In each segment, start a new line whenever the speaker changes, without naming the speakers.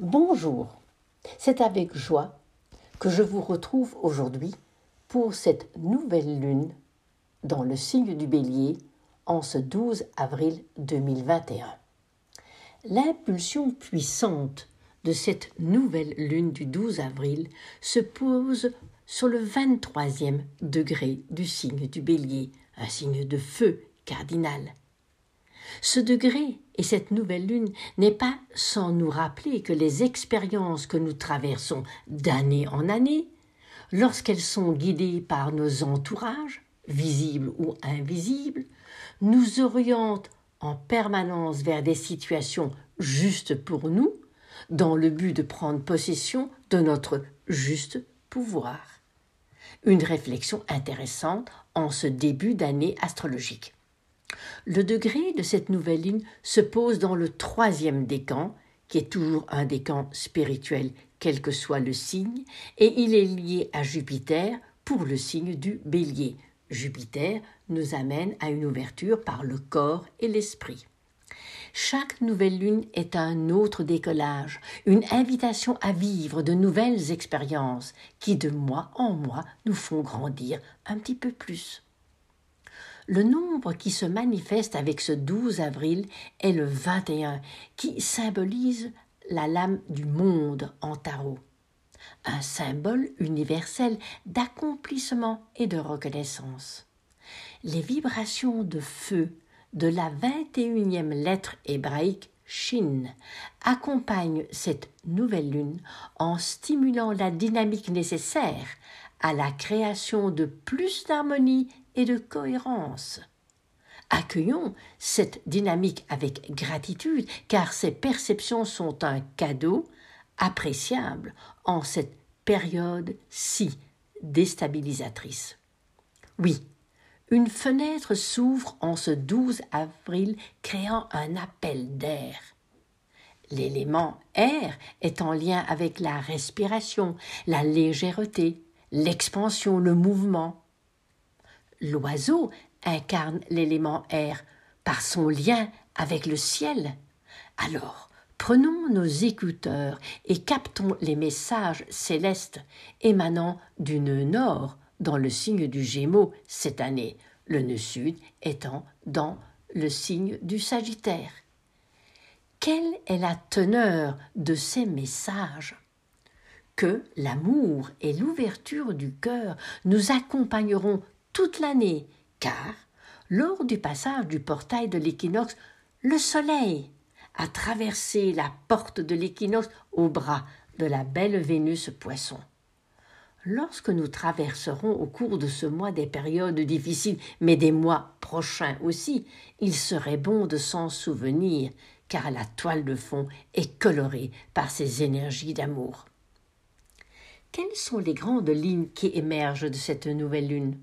Bonjour, c'est avec joie que je vous retrouve aujourd'hui pour cette nouvelle lune dans le signe du bélier en ce 12 avril 2021. L'impulsion puissante de cette nouvelle lune du 12 avril se pose sur le 23e degré du signe du bélier, un signe de feu cardinal. Ce degré et cette nouvelle lune n'est pas sans nous rappeler que les expériences que nous traversons d'année en année, lorsqu'elles sont guidées par nos entourages, visibles ou invisibles, nous orientent en permanence vers des situations justes pour nous, dans le but de prendre possession de notre juste pouvoir. Une réflexion intéressante en ce début d'année astrologique. Le degré de cette nouvelle ligne se pose dans le troisième décan, qui est toujours un décan spirituel, quel que soit le signe, et il est lié à Jupiter pour le signe du bélier. Jupiter nous amène à une ouverture par le corps et l'esprit. Chaque nouvelle lune est un autre décollage, une invitation à vivre de nouvelles expériences qui de mois en mois nous font grandir un petit peu plus. Le nombre qui se manifeste avec ce 12 avril est le 21, qui symbolise la lame du monde en tarot. Un symbole universel d'accomplissement et de reconnaissance. Les vibrations de feu de la 21e lettre hébraïque Shin accompagnent cette nouvelle lune en stimulant la dynamique nécessaire à la création de plus d'harmonie de cohérence. Accueillons cette dynamique avec gratitude, car ces perceptions sont un cadeau appréciable en cette période si déstabilisatrice. Oui, une fenêtre s'ouvre en ce 12 avril, créant un appel d'air. L'élément air est en lien avec la respiration, la légèreté, l'expansion, le mouvement. L'oiseau incarne l'élément air par son lien avec le ciel. Alors, prenons nos écouteurs et captons les messages célestes émanant du nœud nord dans le signe du Gémeaux cette année, le nœud sud étant dans le signe du Sagittaire. Quelle est la teneur de ces messages? Que l'amour et l'ouverture du cœur nous accompagneront toute l'année, car, lors du passage du portail de l'équinoxe, le soleil a traversé la porte de l'équinoxe au bras de la belle Vénus poisson. Lorsque nous traverserons au cours de ce mois des périodes difficiles, mais des mois prochains aussi, il serait bon de s'en souvenir, car la toile de fond est colorée par ces énergies d'amour. Quelles sont les grandes lignes qui émergent de cette nouvelle lune?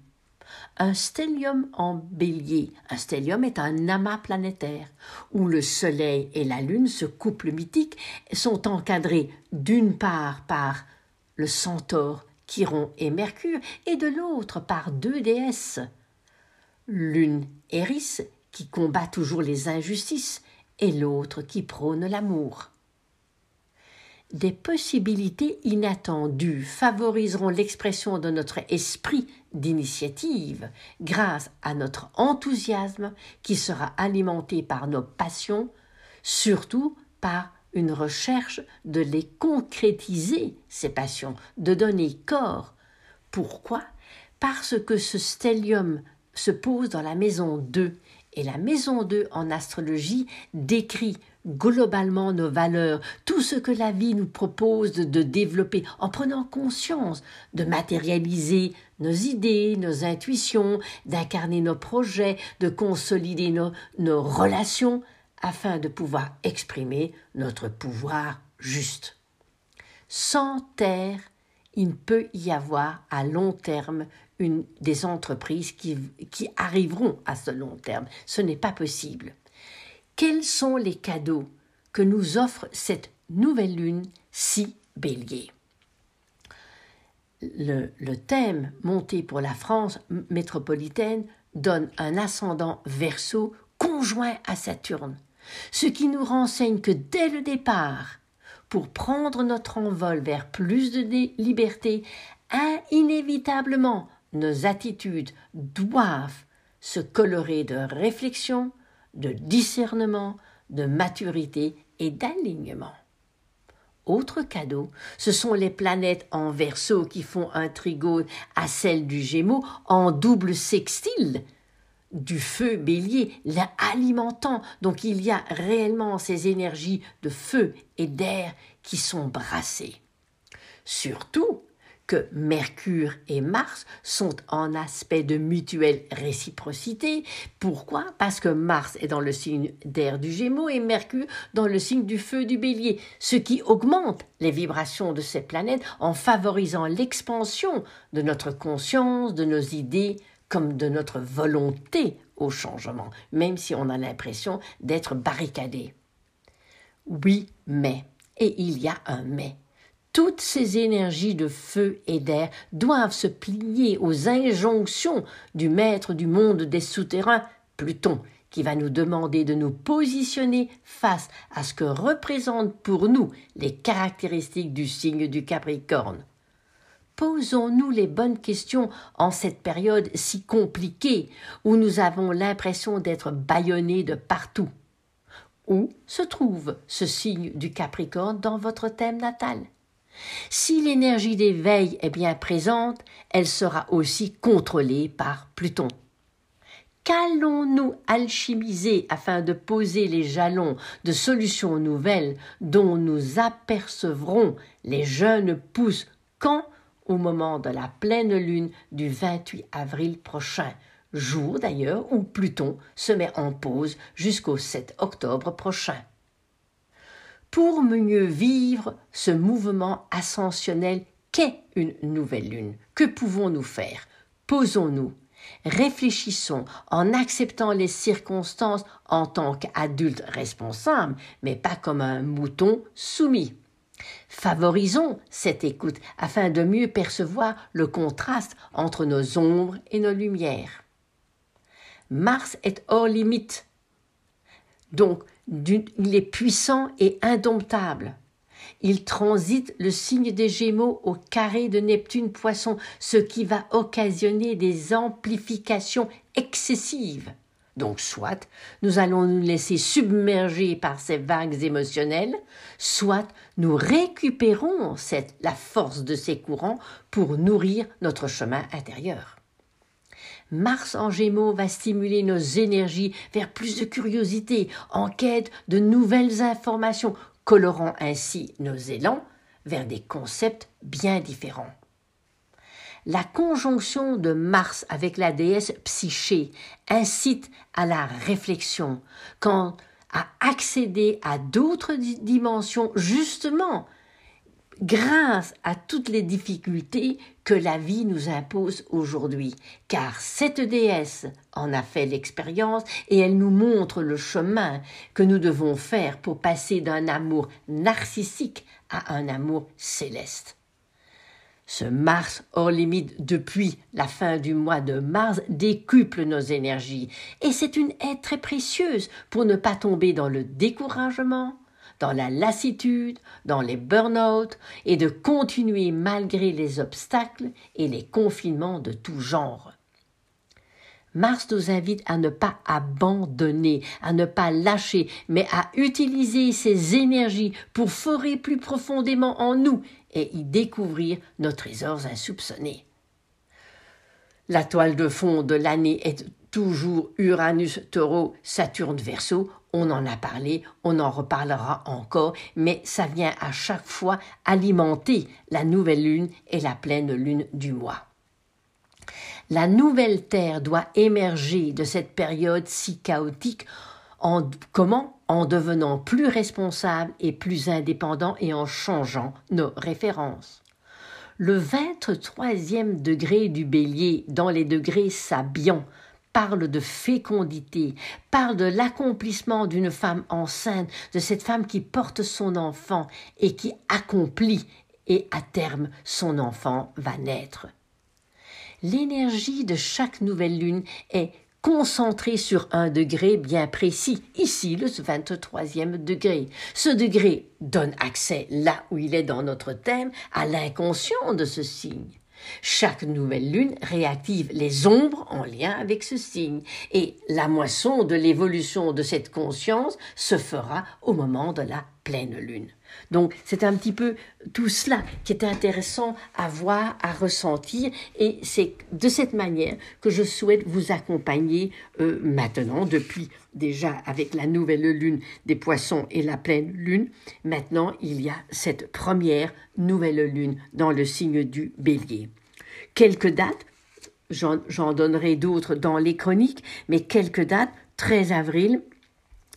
Un stellium en bélier. Un stellium est un amas planétaire où le Soleil et la Lune, ce couple mythique, sont encadrés d'une part par le centaure, Chiron et Mercure, et de l'autre par deux déesses. L'une, Eris, qui combat toujours les injustices, et l'autre qui prône l'amour des possibilités inattendues favoriseront l'expression de notre esprit d'initiative grâce à notre enthousiasme qui sera alimenté par nos passions, surtout par une recherche de les concrétiser, ces passions, de donner corps. Pourquoi? Parce que ce stellium se pose dans la maison 2 et la maison 2 en astrologie décrit globalement nos valeurs, tout ce que la vie nous propose de, développer en prenant conscience, de matérialiser nos idées, nos intuitions, d'incarner nos projets, de consolider nos, nos relations afin de pouvoir exprimer notre pouvoir juste. Sans terre, il ne peut y avoir à long terme une, des entreprises qui, qui arriveront à ce long terme. Ce n'est pas possible. Quels sont les cadeaux que nous offre cette nouvelle lune si bélier? Le, thème monté pour la France métropolitaine donne un ascendant verso conjoint à Saturne, ce qui nous renseigne que dès le départ, pour prendre notre envol vers plus de liberté, inévitablement nos attitudes doivent se colorer de réflexion, de discernement, de maturité et d'alignement. Autre cadeau, ce sont les planètes en verso qui font un trigone à celle du Gémeaux en double sextile du feu bélier, l'alimentant. Donc il y a réellement ces énergies de feu et d'air qui sont brassées. Surtout, que Mercure et Mars sont en aspect de mutuelle réciprocité. Pourquoi? Parce que Mars est dans le signe d'air du Gémeaux et Mercure dans le signe du feu du Bélier, ce qui augmente les vibrations de ces planètes en favorisant l'expansion de notre conscience, de nos idées, comme de notre volonté au changement, même si on a l'impression d'être barricadé. Oui, mais, et il y a un mais toutes ces énergies de feu et d'air doivent se plier aux injonctions du maître du monde des souterrains, Pluton, qui va nous demander de nous positionner face à ce que représentent pour nous les caractéristiques du signe du Capricorne. Posons-nous les bonnes questions en cette période si compliquée où nous avons l'impression d'être bâillonnés de partout. Où se trouve ce signe du Capricorne dans votre thème natal? Si l'énergie d'éveil est bien présente, elle sera aussi contrôlée par Pluton. Qu'allons-nous alchimiser afin de poser les jalons de solutions nouvelles dont nous apercevrons les jeunes pousses quand Au moment de la pleine lune du 28 avril prochain, jour d'ailleurs où Pluton se met en pause jusqu'au 7 octobre prochain? Pour mieux vivre ce mouvement ascensionnel qu'est une nouvelle lune. Que pouvons-nous faire? Posons-nous, réfléchissons en acceptant les circonstances en tant qu'adultes responsables, mais pas comme un mouton soumis. Favorisons cette écoute afin de mieux percevoir le contraste entre nos ombres et nos lumières. Mars est hors limite. Donc, il est puissant et indomptable. Il transite le signe des Gémeaux au carré de Neptune Poisson, ce qui va occasionner des amplifications excessives. Donc soit nous allons nous laisser submerger par ces vagues émotionnelles, soit nous récupérons la force de ces courants pour nourrir notre chemin intérieur. Mars en Gémeaux va stimuler nos énergies vers plus de curiosité, en quête de nouvelles informations, colorant ainsi nos élans vers des concepts bien différents. La conjonction de Mars avec la déesse Psyché incite à la réflexion, quant à accéder à d'autres dimensions justement grâce à toutes les difficultés que la vie nous impose aujourd'hui, car cette déesse en a fait l'expérience et elle nous montre le chemin que nous devons faire pour passer d'un amour narcissique à un amour céleste. Ce Mars hors limite depuis la fin du mois de mars décuple nos énergies et c'est une aide très précieuse pour ne pas tomber dans le découragement, dans la lassitude, dans les burn-out et de continuer malgré les obstacles et les confinements de tout genre. Mars nous invite à ne pas abandonner, à ne pas lâcher, mais à utiliser ces énergies pour forer plus profondément en nous et y découvrir nos trésors insoupçonnés. La toile de fond de l'année est toujours Uranus, Taureau, Saturne, Verseau. On en a parlé, on en reparlera encore, mais ça vient à chaque fois alimenter la nouvelle lune et la pleine lune du mois. La nouvelle Terre doit émerger de cette période si chaotique en comment? En devenant plus responsable et plus indépendant et en changeant nos références. Le 23e degré du bélier dans les degrés sabiens parle de fécondité, parle de l'accomplissement d'une femme enceinte, de cette femme qui porte son enfant et qui accomplit et à terme son enfant va naître. L'énergie de chaque nouvelle lune est concentré sur un degré bien précis, ici le 23e degré. Ce degré donne accès, là où il est dans notre thème, à l'inconscient de ce signe. Chaque nouvelle lune réactive les ombres en lien avec ce signe, et la moisson de l'évolution de cette conscience se fera au moment de la pleine lune. Donc c'est un petit peu tout cela qui est intéressant à voir, à ressentir, et c'est de cette manière que je souhaite vous accompagner euh, maintenant, depuis déjà avec la nouvelle lune des poissons et la pleine lune. Maintenant, il y a cette première nouvelle lune dans le signe du bélier. Quelques dates, j'en donnerai d'autres dans les chroniques, mais quelques dates, 13 avril,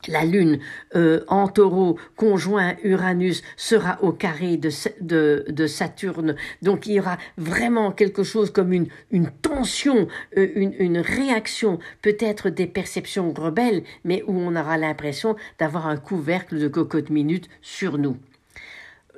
la Lune euh, en taureau conjoint Uranus sera au carré de, de, Saturne. Donc il y aura vraiment quelque chose comme une, une tension, euh, une, une, réaction, peut-être des perceptions rebelles, mais où on aura l'impression d'avoir un couvercle de cocotte minute sur nous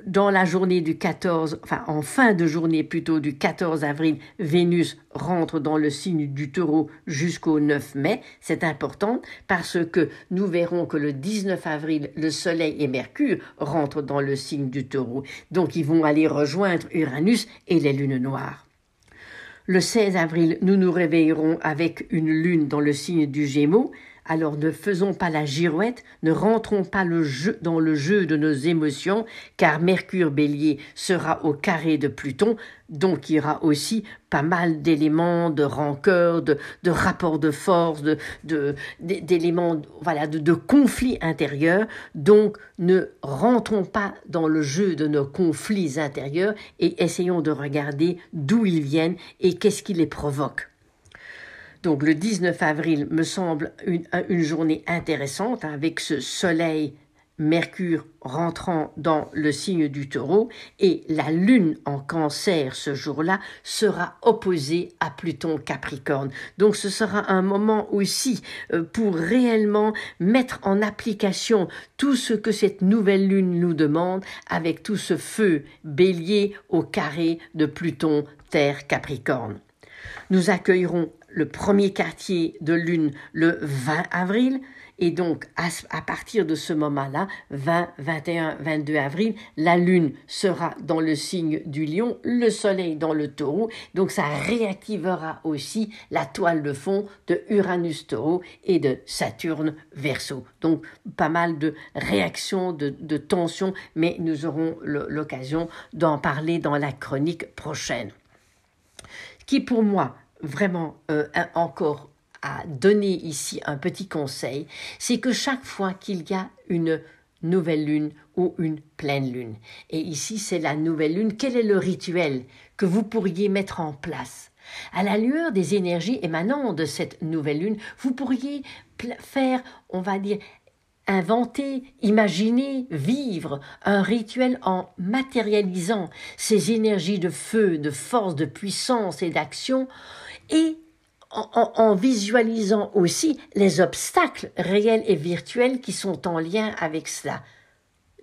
dans la journée du 14, enfin en fin de journée plutôt du 14 avril, Vénus rentre dans le signe du taureau jusqu'au 9 mai. C'est important parce que nous verrons que le 19 avril, le Soleil et Mercure rentrent dans le signe du taureau. Donc ils vont aller rejoindre Uranus et les lunes noires. Le 16 avril, nous nous réveillerons avec une lune dans le signe du Gémeaux. Alors ne faisons pas la girouette, ne rentrons pas le jeu, dans le jeu de nos émotions, car Mercure bélier sera au carré de Pluton, donc il y aura aussi pas mal d'éléments de rancœur, de, de rapports de force, de, d'éléments voilà, de, de conflits intérieurs. Donc ne rentrons pas dans le jeu de nos conflits intérieurs et essayons de regarder d'où ils viennent et qu'est-ce qui les provoque. Donc le 19 avril me semble une, journée intéressante avec ce soleil Mercure rentrant dans le signe du taureau et la lune en cancer ce jour-là sera opposée à Pluton Capricorne. Donc ce sera un moment aussi euh, pour réellement mettre en application tout ce que cette nouvelle lune nous demande avec tout ce feu bélier au carré de Pluton Terre Capricorne. Nous accueillerons le premier quartier de lune le 20 avril. Et donc, à, partir de ce moment-là, 20, 21, 22 avril, la Lune sera dans le signe du lion, le Soleil dans le taureau. Donc, ça réactivera aussi la toile de fond de Uranus taureau et de Saturne verso. Donc, pas mal de réactions, de, de tensions, mais nous aurons l'occasion d'en parler dans la chronique prochaine. Qui, pour moi, vraiment euh, encore à donner ici un petit conseil, c'est que chaque fois qu'il y a une nouvelle lune ou une pleine lune, et ici c'est la nouvelle lune, quel est le rituel que vous pourriez mettre en place? À la lueur des énergies émanant de cette nouvelle lune, vous pourriez faire, on va dire, inventer, imaginer, vivre un rituel en matérialisant ces énergies de feu, de force, de puissance et d'action et en, visualisant aussi les obstacles réels et virtuels qui sont en lien avec cela.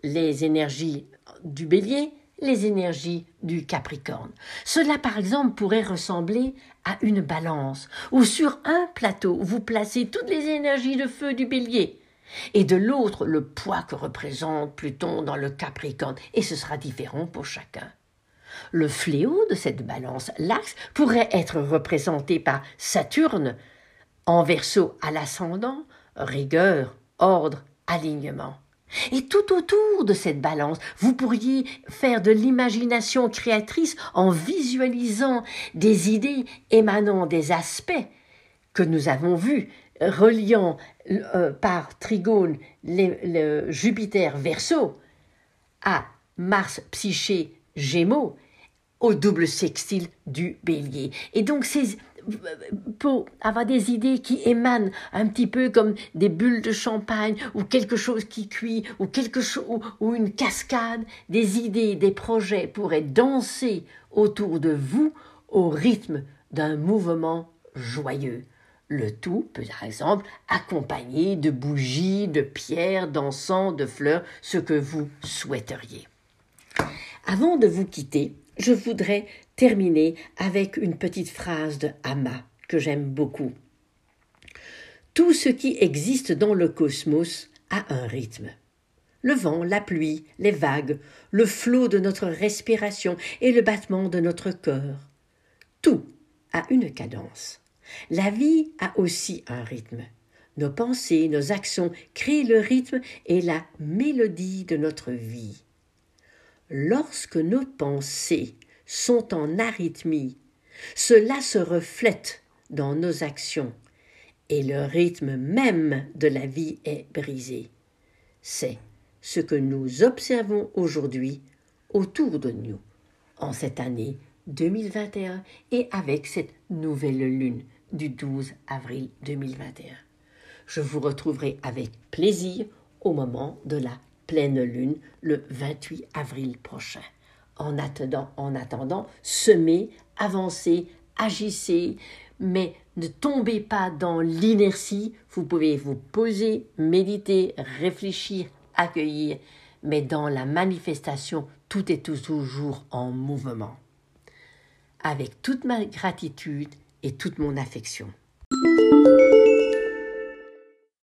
Les énergies du bélier, les énergies du Capricorne. Cela, par exemple, pourrait ressembler à une balance, où sur un plateau, vous placez toutes les énergies de feu du bélier, et de l'autre, le poids que représente Pluton dans le Capricorne, et ce sera différent pour chacun. Le fléau de cette balance, l'axe, pourrait être représenté par Saturne, en verso à l'ascendant, rigueur, ordre, alignement. Et tout autour de cette balance, vous pourriez faire de l'imagination créatrice en visualisant des idées émanant des aspects que nous avons vus, reliant euh, par trigone le Jupiter verso à Mars psyché Gémeaux au double sextile du bélier. Et donc, c'est pour avoir des idées qui émanent un petit peu comme des bulles de champagne ou quelque chose qui cuit ou quelque chose ou une cascade, des idées, des projets pourraient danser autour de vous au rythme d'un mouvement joyeux. Le tout peut par exemple accompagné de bougies, de pierres, d'encens, de fleurs, ce que vous souhaiteriez. Avant de vous quitter, je voudrais terminer avec une petite phrase de Hama que j'aime beaucoup. Tout ce qui existe dans le cosmos a un rythme. Le vent, la pluie, les vagues, le flot de notre respiration et le battement de notre cœur. Tout a une cadence. La vie a aussi un rythme. Nos pensées, nos actions créent le rythme et la mélodie de notre vie. Lorsque nos pensées sont en arythmie, cela se reflète dans nos actions et le rythme même de la vie est brisé. C'est ce que nous observons aujourd'hui autour de nous en cette année 2021 et avec cette nouvelle lune du 12 avril 2021. Je vous retrouverai avec plaisir au moment de la pleine lune le 28 avril prochain. En attendant, en attendant, semez, avancez, agissez, mais ne tombez pas dans l'inertie. Vous pouvez vous poser, méditer, réfléchir, accueillir, mais dans la manifestation, tout est toujours en mouvement. Avec toute ma gratitude et toute mon affection.